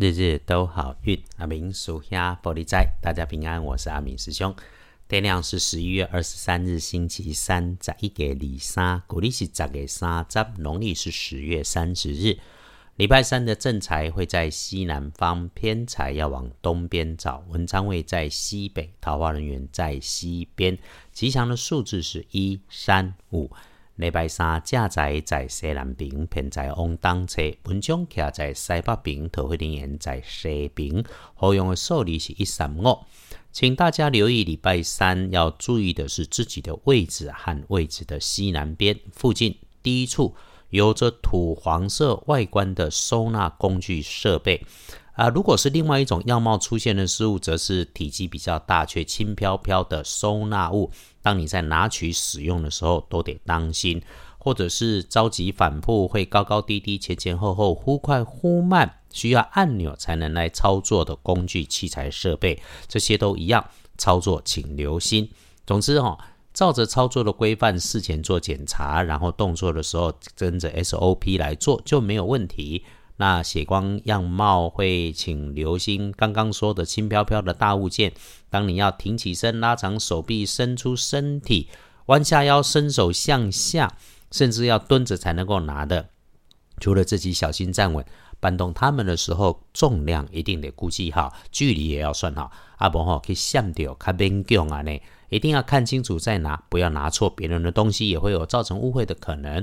日日都好运，阿明属下玻璃斋，大家平安，我是阿明师兄。天亮是十一月二十三日，星期三，十一月二三，古历是十月三十，农历是十月三十日。礼拜三的正财会在西南方，偏财要往东边找。文昌位在西北，桃花人员在西边。吉祥的数字是一、三、五。礼拜三正在在西南边，偏在往东侧；文章徛在西北边，桃花人员在西边。好用的数字是一、三、五。请大家留意，礼拜三要注意的是自己的位置和位置的西南边附近第一处有着土黄色外观的收纳工具设备。啊，如果是另外一种样貌出现的事物，则是体积比较大却轻飘飘的收纳物。当你在拿取使用的时候，都得当心，或者是着急反复，会高高低低、前前后后、忽快忽慢，需要按钮才能来操作的工具、器材、设备，这些都一样，操作请留心。总之哈，照着操作的规范，事前做检查，然后动作的时候跟着 SOP 来做，就没有问题。那血光样貌会，请留心刚刚说的轻飘飘的大物件。当你要挺起身、拉长手臂、伸出身体、弯下腰、伸手向下，甚至要蹲着才能够拿的，除了自己小心站稳，搬动它们的时候，重量一定得估计好，距离也要算好。阿伯吼可以向掉，看边用啊呢，一定要看清楚再拿，不要拿错别人的东西，也会有造成误会的可能。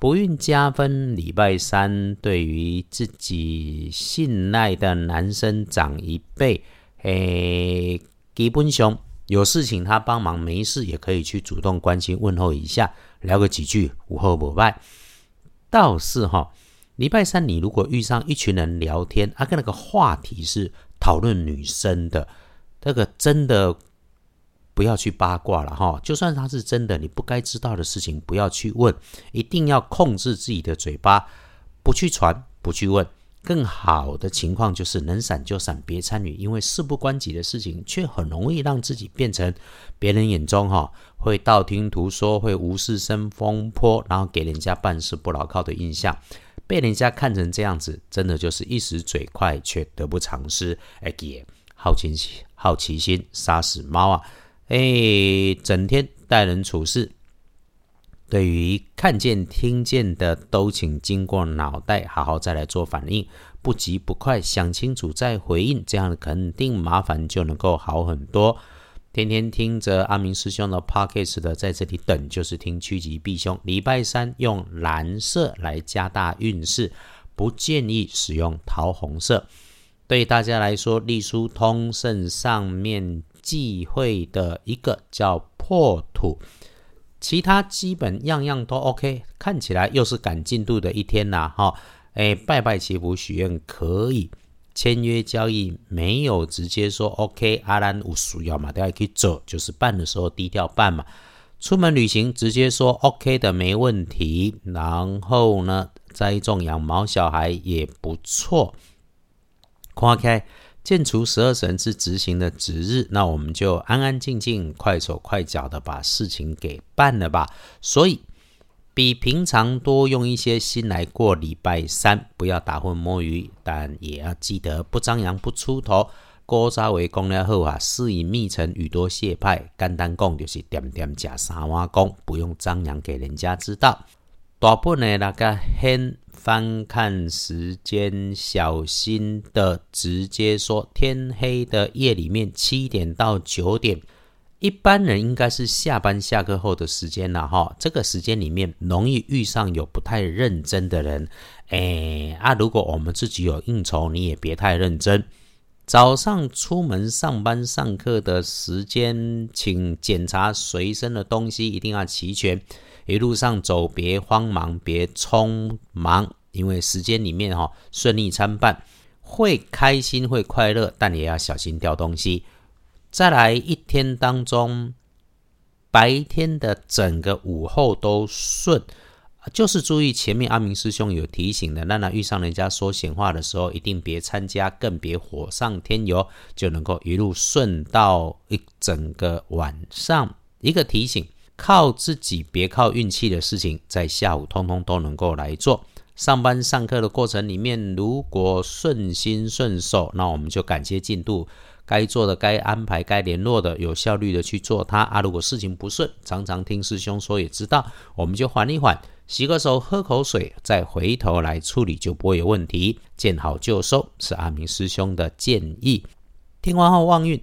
不孕加分，礼拜三对于自己信赖的男生长一辈，诶，基本上有事情他帮忙，没事也可以去主动关心问候一下，聊个几句，无后不拜。倒是哈，礼拜三你如果遇上一群人聊天，啊，跟那个话题是讨论女生的，这个真的。不要去八卦了哈，就算它是真的，你不该知道的事情不要去问，一定要控制自己的嘴巴，不去传，不去问。更好的情况就是能闪就闪，别参与，因为事不关己的事情，却很容易让自己变成别人眼中哈会道听途说，会无事生风波，然后给人家办事不牢靠的印象，被人家看成这样子，真的就是一时嘴快，却得不偿失。哎也好奇心，好奇心杀死猫啊！哎，整天待人处事，对于看见、听见的，都请经过脑袋好好再来做反应，不急不快，想清楚再回应，这样肯定麻烦就能够好很多。天天听着阿明师兄的 podcast 的，在这里等就是听趋吉避凶。礼拜三用蓝色来加大运势，不建议使用桃红色。对大家来说，隶书通胜上面。忌讳的一个叫破土，其他基本样样都 OK，看起来又是赶进度的一天呐，哈，哎，拜拜祈福许愿可以，签约交易没有直接说 OK，阿兰无需要嘛，大家可以走，就是办的时候低调办嘛，出门旅行直接说 OK 的没问题，然后呢，栽种养毛小孩也不错，花开。建除十二神是执行的值日，那我们就安安静静、快手快脚的把事情给办了吧。所以比平常多用一些心来过礼拜三，不要打混摸鱼，但也要记得不张扬、不出头。郭扎为公了后啊，事以密成，语多谢派。简单讲就是点点假三碗公，不用张扬给人家知道。大部分的那个很。翻看时间，小心的直接说，天黑的夜里面七点到九点，一般人应该是下班下课后的时间了哈。这个时间里面容易遇上有不太认真的人，哎啊，如果我们自己有应酬，你也别太认真。早上出门上班上课的时间，请检查随身的东西一定要齐全。一路上走，别慌忙，别匆忙，因为时间里面哈顺利参半，会开心会快乐，但也要小心掉东西。再来一天当中，白天的整个午后都顺，就是注意前面阿明师兄有提醒的，那那遇上人家说闲话的时候，一定别参加，更别火上添油，就能够一路顺到一整个晚上。一个提醒。靠自己，别靠运气的事情，在下午通通都能够来做。上班上课的过程里面，如果顺心顺手，那我们就赶接进度，该做的、该安排、该联络的，有效率的去做它啊。如果事情不顺，常常听师兄说也知道，我们就缓一缓，洗个手，喝口水，再回头来处理，就不会有问题。见好就收是阿明师兄的建议。听完后旺运。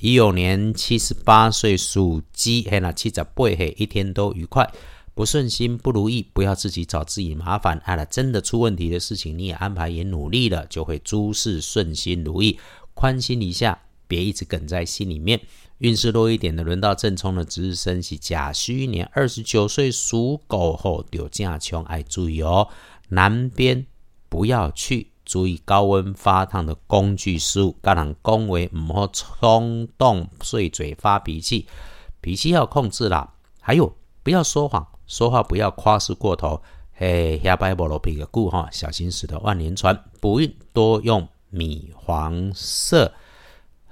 乙酉年七十八岁属鸡，嘿那七十八岁一天都愉快，不顺心不如意，不要自己找自己麻烦。啊，真的出问题的事情，你也安排也努力了，就会诸事顺心如意，宽心一下，别一直梗在心里面。运势弱一点的，轮到正冲的值日生是甲戌年二十九岁属狗后，丢架穷，哎注意哦，南边不要去。注意高温发烫的工具失误，跟人恭维唔好冲动碎嘴发脾气，脾气要控制啦。还有不要说谎，说话不要夸饰过头。嘿，下拜菠萝皮个故哈，小心驶得万年船。不孕多用米黄色。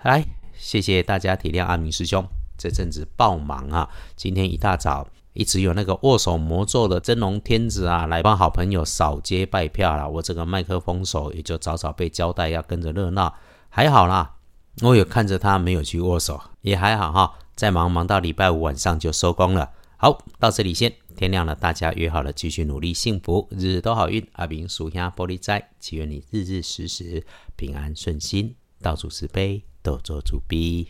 来，谢谢大家体谅阿明师兄，这阵子爆忙啊，今天一大早。一直有那个握手魔咒的真龙天子啊，来帮好朋友扫街拜票啦。我这个麦克风手也就早早被交代要跟着热闹，还好啦。我有看着他没有去握手，也还好哈。再忙忙到礼拜五晚上就收工了。好，到这里先，天亮了，大家约好了继续努力，幸福日日都好运。阿明属下玻璃斋，祈愿你日日时时平安顺心，到处慈悲，多做主逼。